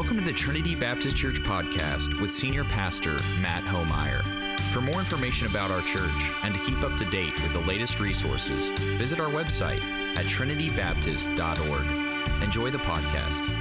Welcome to the Trinity Baptist Church podcast with Senior Pastor Matt Homeyer. For more information about our church and to keep up to date with the latest resources, visit our website at trinitybaptist.org. Enjoy the podcast.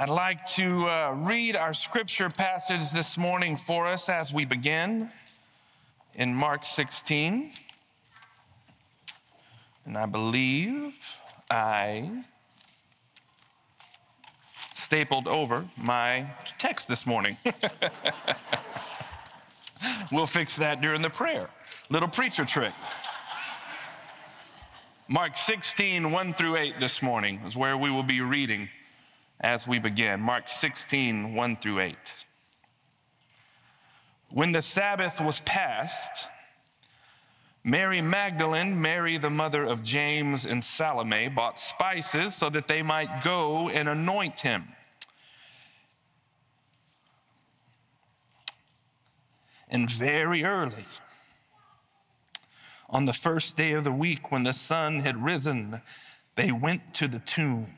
I'd like to uh, read our scripture passage this morning for us as we begin in Mark 16. And I believe I stapled over my text this morning. we'll fix that during the prayer. Little preacher trick. Mark 16, 1 through 8 this morning is where we will be reading as we begin. Mark 16, 1 through 8. When the Sabbath was past, Mary Magdalene, Mary the mother of James and Salome, bought spices so that they might go and anoint him. And very early, on the first day of the week, when the sun had risen, they went to the tomb.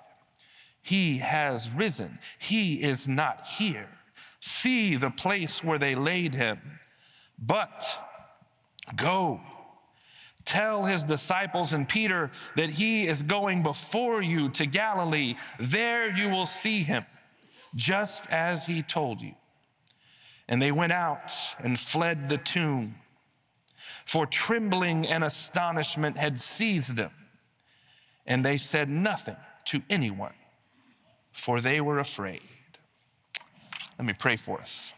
He has risen. He is not here. See the place where they laid him. But go, tell his disciples and Peter that he is going before you to Galilee. There you will see him, just as he told you. And they went out and fled the tomb, for trembling and astonishment had seized them. And they said nothing to anyone, for they were afraid. Let me pray for us.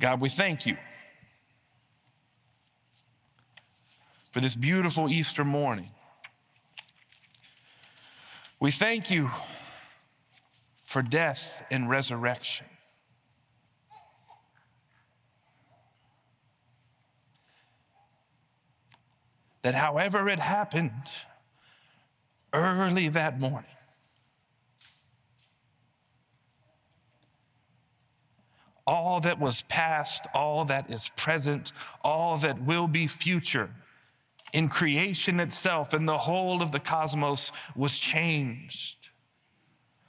God, we thank you for this beautiful Easter morning. We thank you for death and resurrection. that however it happened, early that morning, all that was past, all that is present, all that will be future in creation itself and the whole of the cosmos was changed,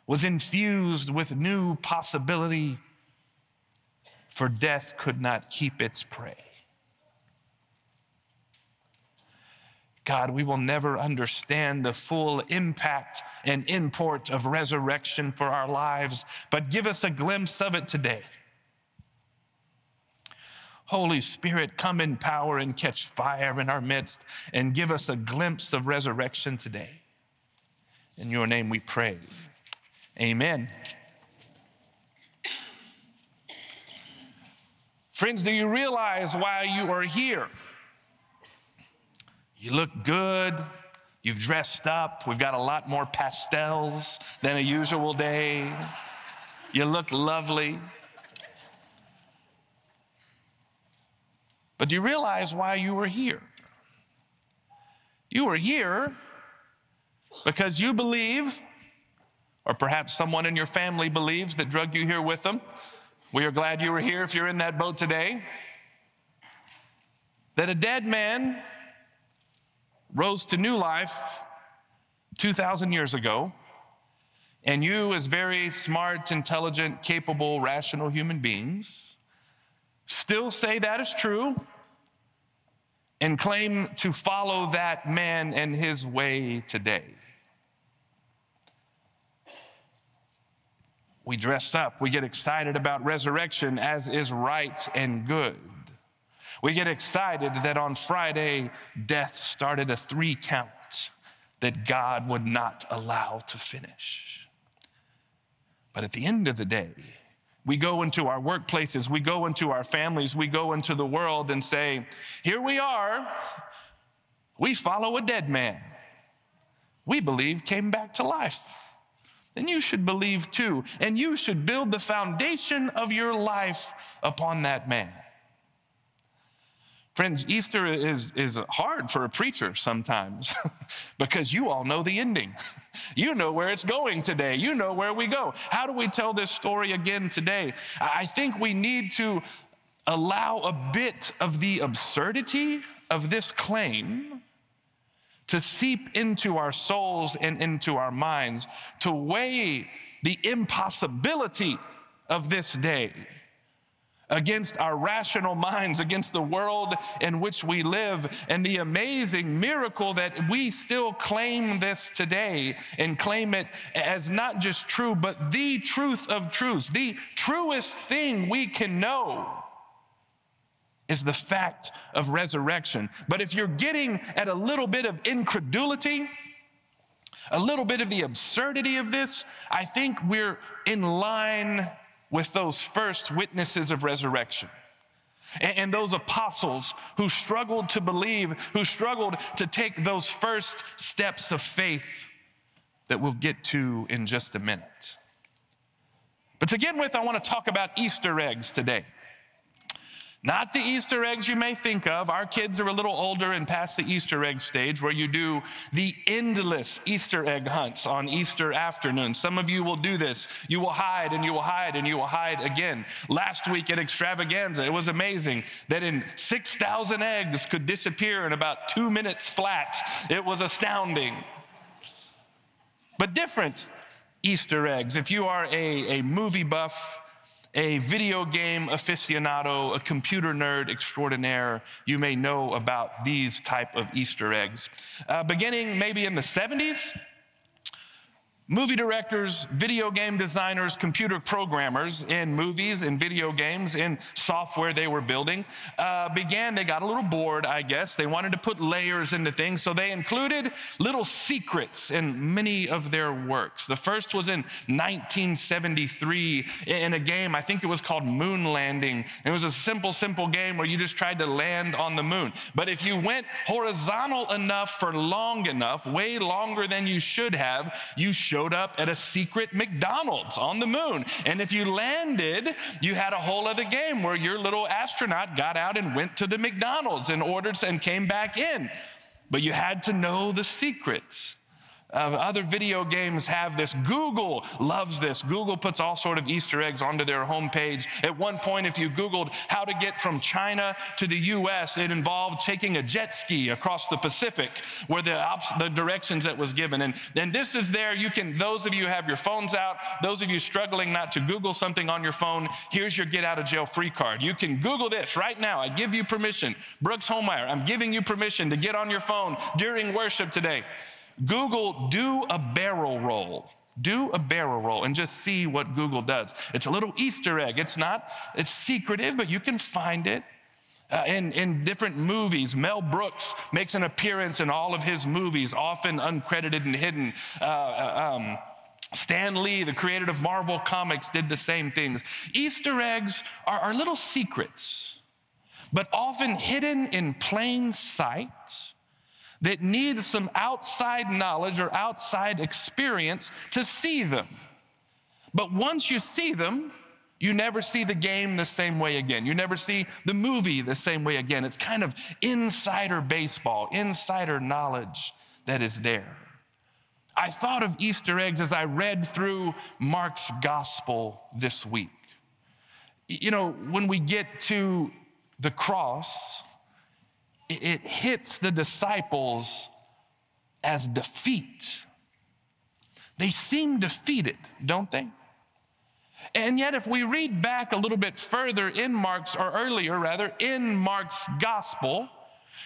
was infused with new possibility, for death could not keep its prey. God, we will never understand the full impact and import of resurrection for our lives, but give us a glimpse of it today. Holy Spirit, come in power and catch fire in our midst and give us a glimpse of resurrection today. In your name we pray. Amen. Friends, do you realize why you are here? You look good. You've dressed up. We've got a lot more pastels than a usual day. You look lovely. But do you realize why you were here? You were here because you believe, or perhaps someone in your family believes that drug you here with them. We are glad you were here if you're in that boat today. That a dead man rose to new life 2,000 years ago, and you, as very smart, intelligent, capable, rational human beings, still say that is true and claim to follow that man and his way today. We dress up, we get excited about resurrection as is right and good. We get excited that on Friday, death started a three count that God would not allow to finish. But at the end of the day, we go into our workplaces, we go into our families, we go into the world and say, Here we are. We follow a dead man. We believe came back to life. Then you should believe too. And you should build the foundation of your life upon that man. Friends, Easter is, is hard for a preacher sometimes because you all know the ending. You know where it's going today. You know where we go. How do we tell this story again today? I think we need to allow a bit of the absurdity of this claim to seep into our souls and into our minds, to weigh the impossibility of this day against our rational minds, against the world in which we live, and the amazing miracle that we still claim this today and claim it as not just true, but the truth of truths. The truest thing we can know is the fact of resurrection. But if you're getting at a little bit of incredulity, a little bit of the absurdity of this, I think we're in line with those first witnesses of resurrection. And, those apostles who struggled to believe, who struggled to take those first steps of faith that we'll get to in just a minute. But to begin with, I want to talk about Easter eggs today. Not the Easter eggs you may think of. Our kids are a little older and past the Easter egg stage where you do the endless Easter egg hunts on Easter afternoon. Some of you will do this. You will hide and you will hide and you will hide again. Last week at Extravaganza, it was amazing that in 6,000 eggs could disappear in about two minutes flat. It was astounding. But different Easter eggs. If you are a, a movie buff, a video game aficionado, a computer nerd extraordinaire, you may know about these type of Easter eggs. Uh, beginning maybe in the 70s, Movie directors, video game designers, computer programmers in movies in video games, in software they were building, uh, began, they got a little bored, I guess. They wanted to put layers into things, so they included little secrets in many of their works. The first was in 1973 in a game, I think it was called Moon Landing. It was a simple, simple game where you just tried to land on the moon. But if you went horizontal enough for long enough, way longer than you should have, you should showed up at a secret McDonald's on the moon. And if you landed, you had a whole other game where your little astronaut got out and went to the McDonald's and ordered and came back in. But you had to know the secrets. Uh, other video games have this. Google loves this. Google puts all sort of Easter eggs onto their homepage. At one point, if you Googled how to get from China to the U.S., it involved taking a jet ski across the Pacific, where the, the directions that was given. And, and this is there. You can. Those of you have your phones out. Those of you struggling not to Google something on your phone, here's your get out of jail free card. You can Google this right now. I give you permission. Brooks Homeyer, I'm giving you permission to get on your phone during worship today. Google do a barrel roll. Do a barrel roll and just see what Google does. It's a little Easter egg. It's not, it's secretive, but you can find it. Uh, in, in different movies, Mel Brooks makes an appearance in all of his movies, often uncredited and hidden. Uh, uh um, Stan Lee, the creator of Marvel Comics, did the same things. Easter eggs are, are little secrets, but often hidden in plain sight that need some outside knowledge or outside experience to see them. But once you see them, you never see the game the same way again. You never see the movie the same way again. It's kind of insider baseball, insider knowledge that is there. I thought of Easter eggs as I read through Mark's gospel this week. You know, when we get to the cross, it hits the disciples as defeat. They seem defeated, don't they? And yet, if we read back a little bit further in Mark's, or earlier rather, in Mark's gospel,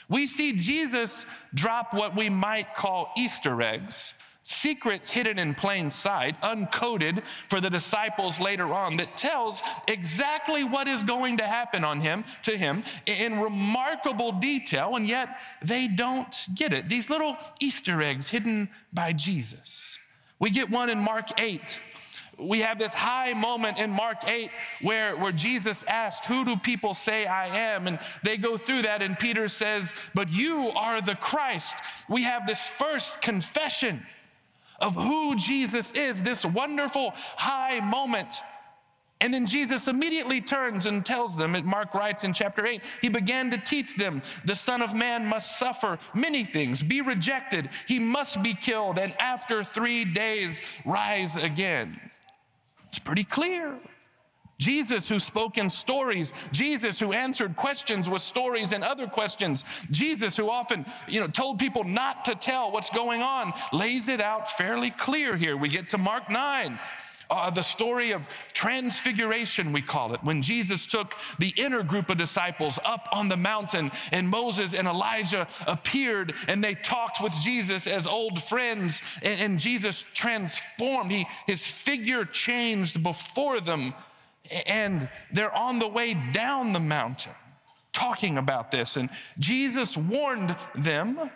we see Jesus drop what we might call Easter eggs secrets hidden in plain sight, uncoded for the disciples later on, that tells exactly what is going to happen on him to him in remarkable detail, and yet they don't get it. These little Easter eggs hidden by Jesus. We get one in Mark 8 we have this high moment in Mark 8 where, where Jesus asks, Who do people say I am? And they go through that, and Peter says, But you are the Christ. We have this first confession of who Jesus is, this wonderful high moment. And then Jesus immediately turns and tells them, Mark writes in chapter 8, he began to teach them the Son of Man must suffer many things, be rejected, he must be killed, and after three days rise again. It's pretty clear. Jesus, who spoke in stories, Jesus, who answered questions with stories and other questions, Jesus, who often, you know, told people not to tell what's going on, lays it out fairly clear here. We get to Mark 9. Uh, the story of transfiguration, we call it, when Jesus took the inner group of disciples up on the mountain and Moses and Elijah appeared and they talked with Jesus as old friends and, and Jesus transformed. He, his figure changed before them and they're on the way down the mountain talking about this. And Jesus warned them,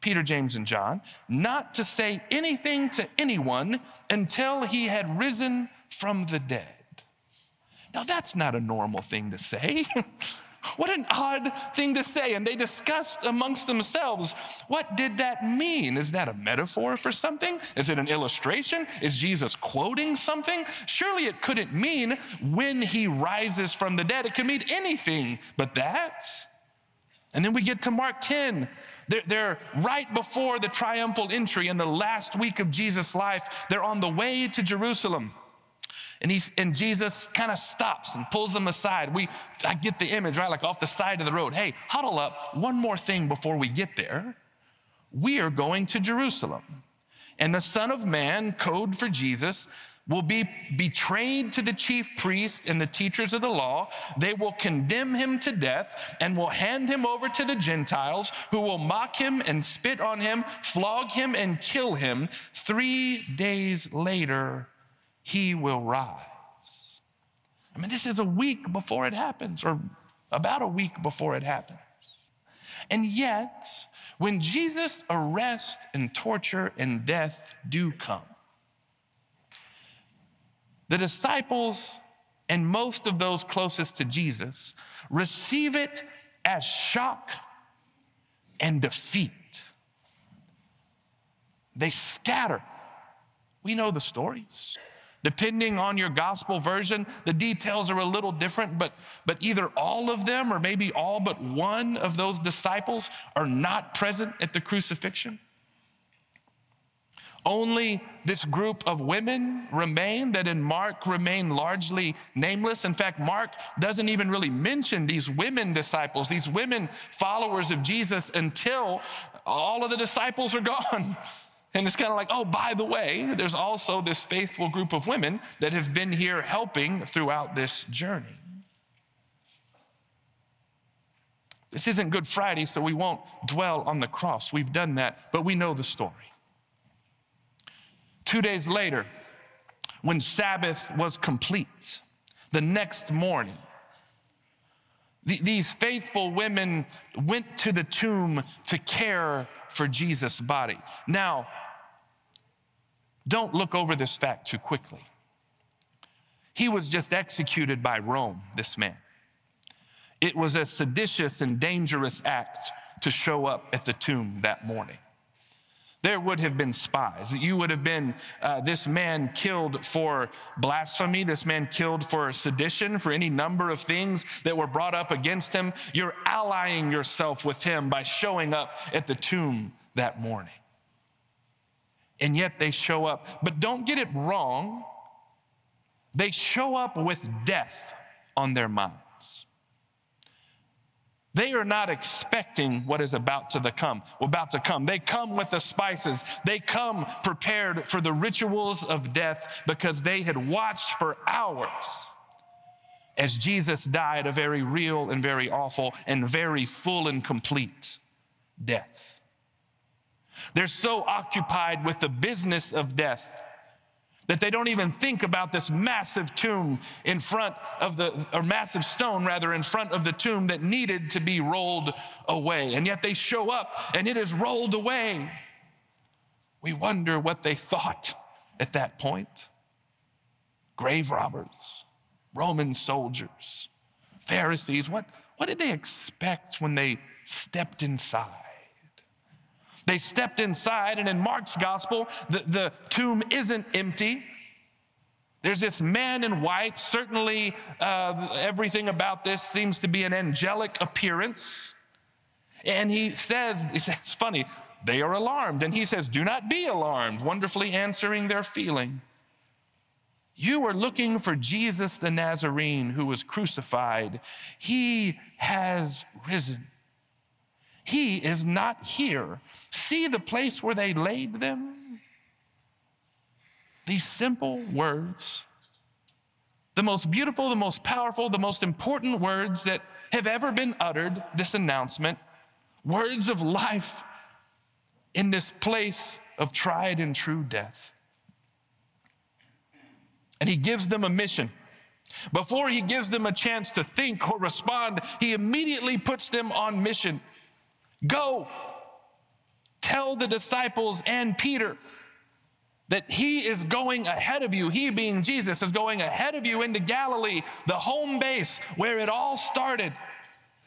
Peter, James, and John, not to say anything to anyone until he had risen from the dead. Now, that's not a normal thing to say. What an odd thing to say. And they discussed amongst themselves, what did that mean? Is that a metaphor for something? Is it an illustration? Is Jesus quoting something? Surely it couldn't mean when he rises from the dead. It could mean anything but that. And then we get to Mark 10. They're, they're, right before the triumphal entry in the last week of Jesus' life. They're on the way to Jerusalem. And, he's, and Jesus kind of stops and pulls them aside. We, I get the image, right? Like off the side of the road. Hey, huddle up. One more thing before we get there. We are going to Jerusalem. And the Son of Man, code for Jesus, will be betrayed to the chief priests and the teachers of the law. They will condemn him to death and will hand him over to the Gentiles, who will mock him and spit on him, flog him and kill him. Three days later, he will rise. I mean, this is a week before it happens, or about a week before it happens. And yet, when Jesus' arrest and torture and death do come, the disciples and most of those closest to Jesus receive it as shock and defeat. They scatter. We know the stories. Depending on your gospel version, the details are a little different, but, but either all of them or maybe all but one of those disciples are not present at the crucifixion. Only this group of women remain that in Mark remain largely nameless. In fact, Mark doesn't even really mention these women disciples, these women followers of Jesus until all of the disciples are gone. And it's kind of like, oh, by the way, there's also this faithful group of women that have been here helping throughout this journey. This isn't Good Friday, so we won't dwell on the cross. We've done that, but we know the story. Two days later, when Sabbath was complete, the next morning, these faithful women went to the tomb to care for Jesus' body. Now, don't look over this fact too quickly. He was just executed by Rome, this man. It was a seditious and dangerous act to show up at the tomb that morning. There would have been spies. You would have been uh, this man killed for blasphemy, this man killed for sedition, for any number of things that were brought up against him. You're allying yourself with him by showing up at the tomb that morning and yet they show up. But don't get it wrong, they show up with death on their minds. They are not expecting what is about to the come, about to come. They come with the spices. They come prepared for the rituals of death because they had watched for hours as Jesus died a very real and very awful and very full and complete death. They're so occupied with the business of death that they don't even think about this massive tomb in front of the, or massive stone rather, in front of the tomb that needed to be rolled away. And yet they show up and it is rolled away. We wonder what they thought at that point. grave robbers, Roman soldiers, Pharisees. What, what did they expect when they stepped inside? They stepped inside, and in Mark's gospel, the, the tomb isn't empty. There's this man in white. Certainly, uh, everything about this seems to be an angelic appearance. And he says, he says, it's funny, they are alarmed. And he says, Do not be alarmed, wonderfully answering their feeling. You are looking for Jesus the Nazarene who was crucified. He has risen. He is not here. See the place where they laid them? These simple words, the most beautiful, the most powerful, the most important words that have ever been uttered, this announcement, words of life in this place of tried and true death. And he gives them a mission. Before he gives them a chance to think or respond, he immediately puts them on mission. Go, tell the disciples and Peter that he is going ahead of you. He, being Jesus, is going ahead of you into Galilee, the home base where it all started.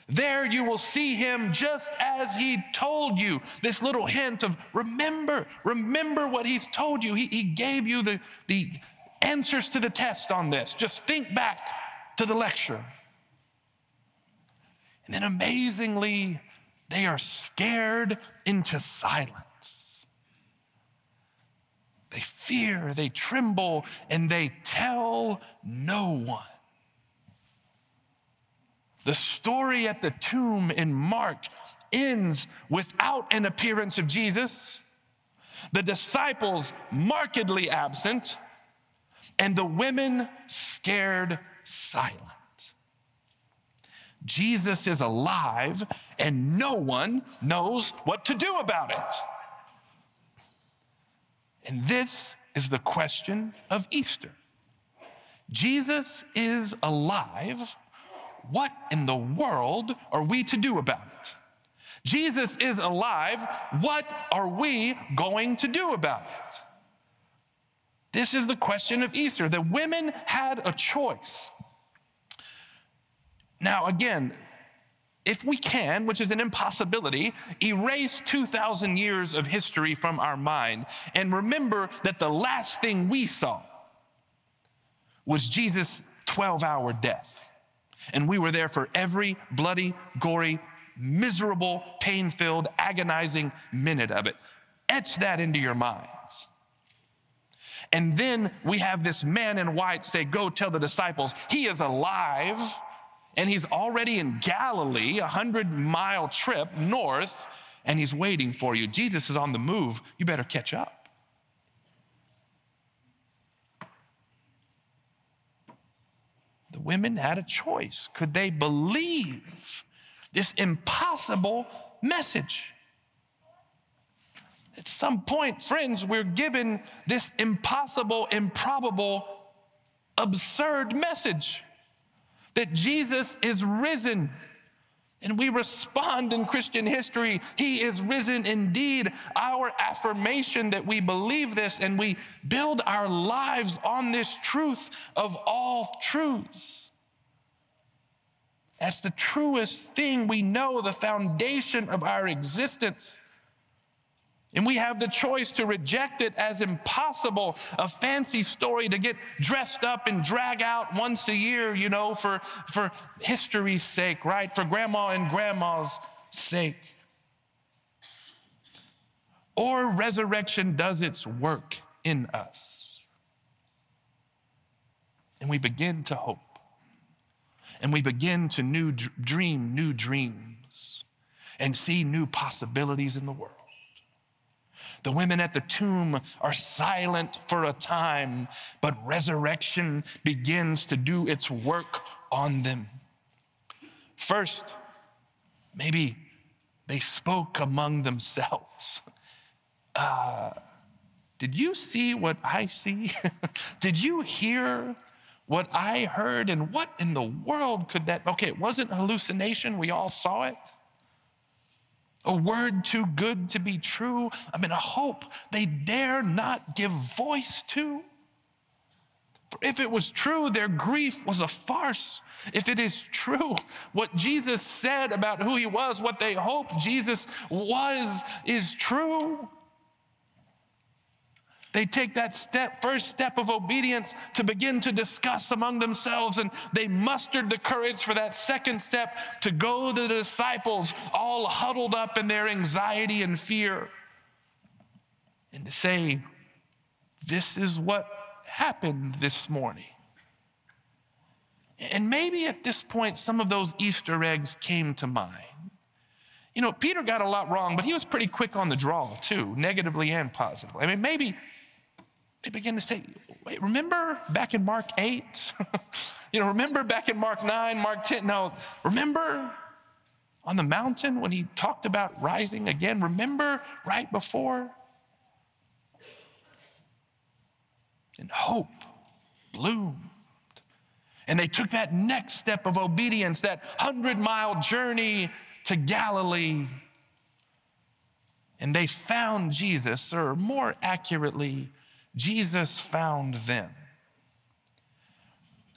There you will see him just as he told you. This little hint of remember, remember what he's told you. He, he gave you the, the answers to the test on this. Just think back to the lecture. And then amazingly, they are scared into silence. They fear, they tremble, and they tell no one. The story at the tomb in Mark ends without an appearance of Jesus, the disciples markedly absent, and the women scared silent. Jesus is alive, and no one knows what to do about it. And this is the question of Easter. Jesus is alive what in the world are we to do about it? Jesus is alive. What are we going to do about it? This is the question of Easter. The women had a choice. Now, again, if we can, which is an impossibility, erase 2,000 years of history from our mind and remember that the last thing we saw was Jesus' 12 hour death. And we were there for every bloody, gory, miserable, pain filled, agonizing minute of it. Etch that into your minds. And then we have this man in white say, Go tell the disciples, he is alive and he's already in Galilee, a hundred mile trip north, and he's waiting for you. Jesus is on the move. You better catch up. The women had a choice. Could they believe this impossible message? At some point, friends, we're given this impossible, improbable, absurd message that Jesus is risen and we respond in Christian history, He is risen indeed. Our affirmation that we believe this and we build our lives on this truth of all truths. That's the truest thing we know, the foundation of our existence. And we have the choice to reject it as impossible, a fancy story to get dressed up and drag out once a year, you know, for, for history's sake, right? For grandma and grandma's sake. Or resurrection does its work in us. And we begin to hope. And we begin to new, dream new dreams and see new possibilities in the world. The women at the tomb are silent for a time, but resurrection begins to do its work on them. First, maybe they spoke among themselves. Uh, did you see what I see? did you hear what I heard? And what in the world could that? Okay, it wasn't hallucination. We all saw it a word too good to be true. I mean, a hope they dare not give voice to. For if it was true, their grief was a farce. If it is true, what Jesus said about who he was, what they hoped Jesus was, is true. They take that step, first step of obedience to begin to discuss among themselves, and they mustered the courage for that second step to go to the disciples, all huddled up in their anxiety and fear, and to say, This is what happened this morning. And maybe at this point, some of those Easter eggs came to mind. You know, Peter got a lot wrong, but he was pretty quick on the draw, too, negatively and positively. I mean, maybe they begin to say, wait, remember back in Mark 8? you know, remember back in Mark 9, Mark 10? No, remember on the mountain when he talked about rising again? Remember right before? And hope bloomed. And they took that next step of obedience, that hundred mile journey to Galilee. And they found Jesus, or more accurately, Jesus found them.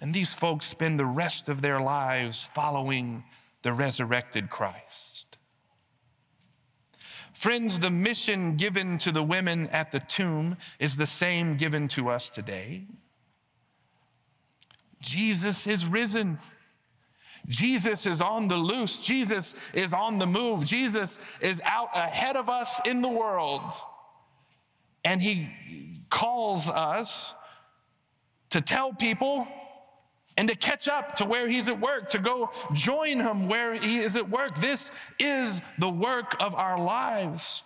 And these folks spend the rest of their lives following the resurrected Christ. Friends, the mission given to the women at the tomb is the same given to us today. Jesus is risen. Jesus is on the loose. Jesus is on the move. Jesus is out ahead of us in the world. And he calls us to tell people and to catch up to where he's at work, to go join him where he is at work. This is the work of our lives.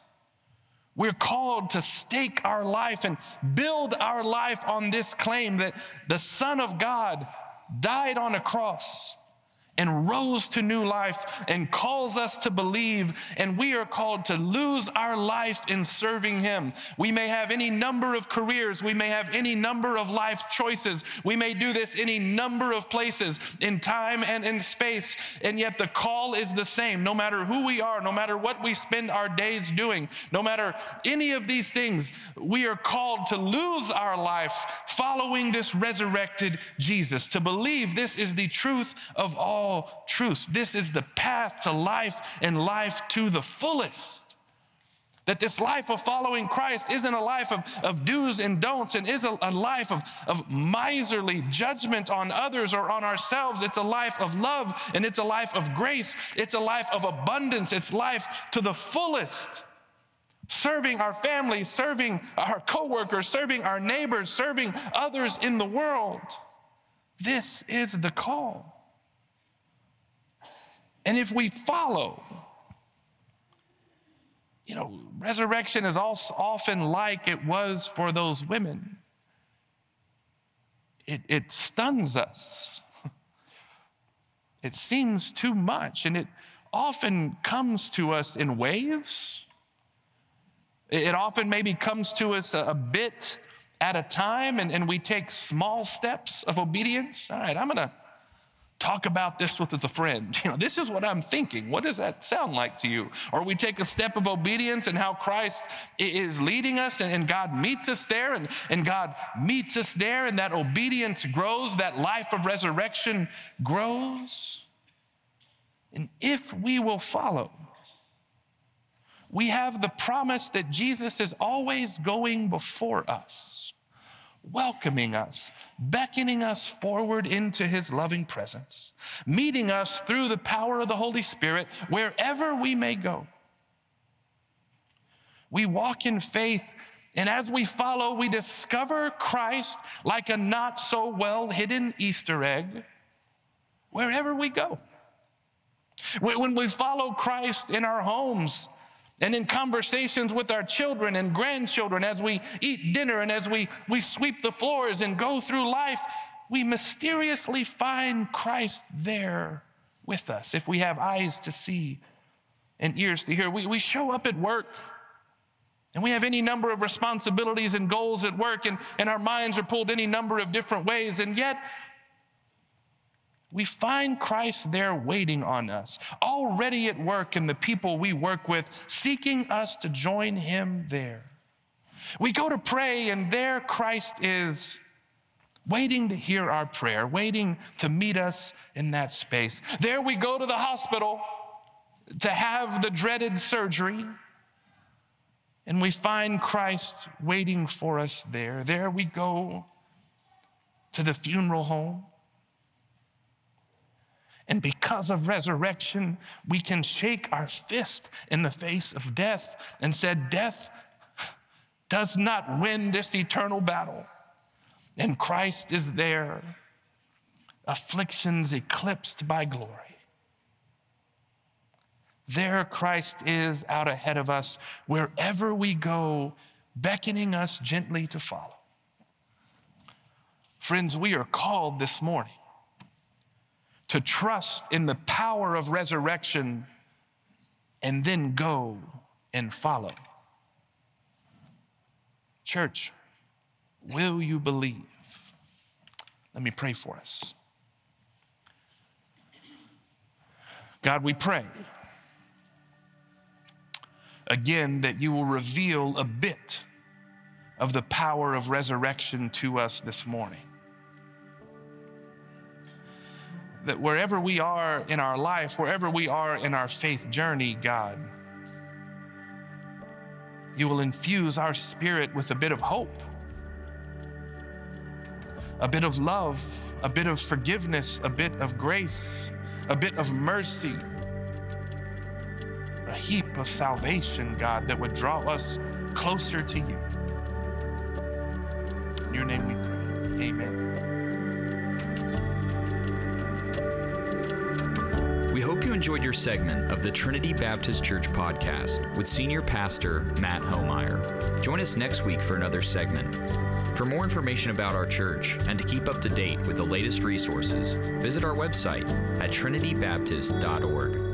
We're called to stake our life and build our life on this claim that the Son of God died on a cross and rose to new life and calls us to believe, and we are called to lose our life in serving Him. We may have any number of careers, we may have any number of life choices, we may do this any number of places in time and in space, and yet the call is the same. No matter who we are, no matter what we spend our days doing, no matter any of these things, we are called to lose our life following this resurrected Jesus, to believe this is the truth of all all truths. This is the path to life and life to the fullest. That this life of following Christ isn't a life of, of do's and don'ts and is a, a life of, of miserly judgment on others or on ourselves. It's a life of love and it's a life of grace. It's a life of abundance. It's life to the fullest. Serving our families, serving our coworkers, serving our neighbors, serving others in the world. This is the call. And if we follow, you know, resurrection is also often like it was for those women. It, it stuns us. It seems too much, and it often comes to us in waves. It often maybe comes to us a, a bit at a time, and, and we take small steps of obedience. All right, I'm gonna talk about this with a friend. You know, this is what I'm thinking. What does that sound like to you? Or we take a step of obedience and how Christ is leading us and, God meets us there and, and God meets us there and that obedience grows, that life of resurrection grows. And if we will follow, we have the promise that Jesus is always going before us, welcoming us, beckoning us forward into his loving presence, meeting us through the power of the Holy Spirit wherever we may go. We walk in faith, and as we follow, we discover Christ like a not so well hidden Easter egg wherever we go. When we follow Christ in our homes, and in conversations with our children and grandchildren, as we eat dinner and as we, we sweep the floors and go through life, we mysteriously find Christ there with us. If we have eyes to see and ears to hear, we, we show up at work and we have any number of responsibilities and goals at work, and, and our minds are pulled any number of different ways, and yet we find Christ there waiting on us, already at work in the people we work with, seeking us to join him there. We go to pray, and there Christ is waiting to hear our prayer, waiting to meet us in that space. There we go to the hospital to have the dreaded surgery, and we find Christ waiting for us there. There we go to the funeral home. And because of resurrection, we can shake our fist in the face of death and said, Death does not win this eternal battle. And Christ is there, afflictions eclipsed by glory. There, Christ is out ahead of us wherever we go, beckoning us gently to follow. Friends, we are called this morning to trust in the power of resurrection and then go and follow. Church, will you believe? Let me pray for us. God, we pray again that you will reveal a bit of the power of resurrection to us this morning. That wherever we are in our life, wherever we are in our faith journey, God, you will infuse our spirit with a bit of hope, a bit of love, a bit of forgiveness, a bit of grace, a bit of mercy, a heap of salvation, God, that would draw us closer to you. In your name we pray. Amen. Hope you enjoyed your segment of the Trinity Baptist Church podcast with Senior Pastor Matt Homeyer. Join us next week for another segment. For more information about our church and to keep up to date with the latest resources, visit our website at trinitybaptist.org.